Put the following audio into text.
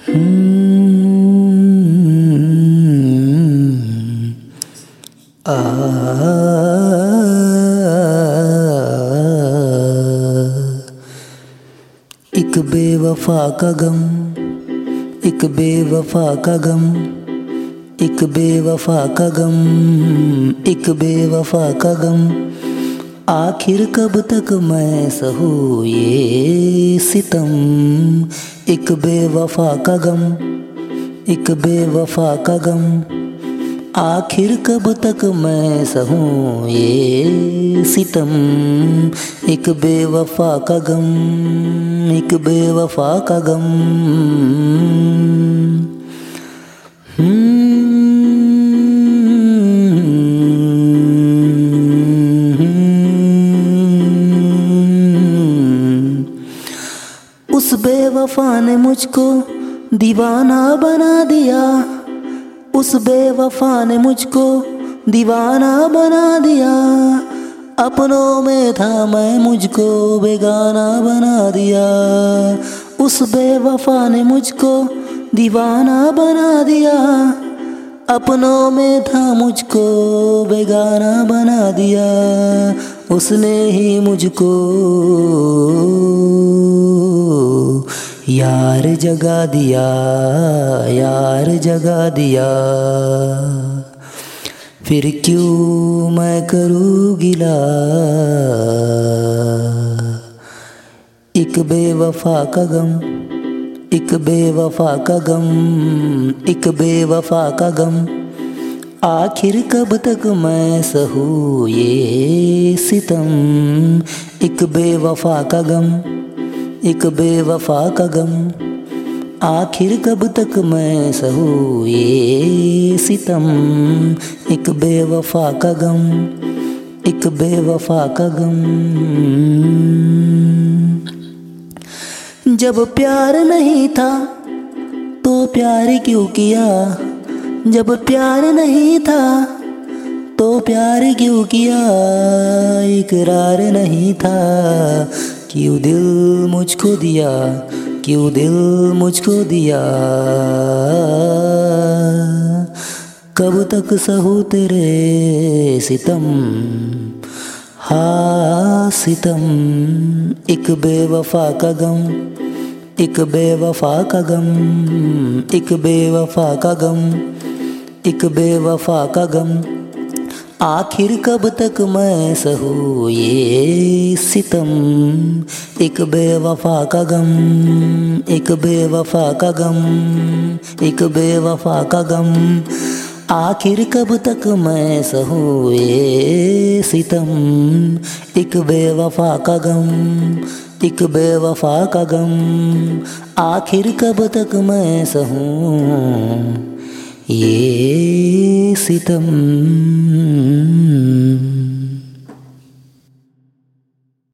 एक बेवफा का गम एक बेवफा का गम एक बेवफा का गम एक बेवफा का गम आखिर कब तक मैं सहू ये सितम? एक बेवफा का गम, एक बेवफा का गम। आखिर कब तक मैं सहूँ ये सितम? एक बेवफा का गम, एक बेवफा का गम। उस बेवफा ने मुझको दीवाना बना दिया। उस बेवफा ने मुझको दीवाना बना दिया। अपनों में था मैं, मुझको बेगाना बना दिया। उस बेवफा ने मुझको दीवाना बना दिया। अपनों में था मुझको बेगाना बना दिया। उसने ही मुझको यार जगा दिया, यार जगा दिया। फिर क्यों मैं करूँ गिला? एक बेवफा का गम, एक बेवफा का गम, एक बेवफा का गम। आखिर कब तक मैं सहूँ ये सितम? एक बेवफा का गम एक बेवफा का गम। आखिर कब तक मैं सहूँ ये सितम? एक बेवफा का गम, एक बेवफा का गम। जब प्यार नहीं था तो प्यार क्यों किया? जब प्यार नहीं था तो प्यार क्यों किया? इकरार नहीं था क्यों दिल मुझको दिया? क्यों दिल मुझको दिया? कब तक सहू तेरे सितम? हा, सितम। एक बेवफा का गम, एक बेवफा का गम, एक बेवफा का गम, एक बेवफा का गम। आखिर कब तक मैं सहू ये सितम? एक बेवफा का गम, एक बेवफा का गम, एक बेवफा का गम। आखिर कब तक मैं सहू ये सितम? एक बेवफा का गम, एक बेवफा का गम। आखिर कब तक मैं सहूँ? ये सितम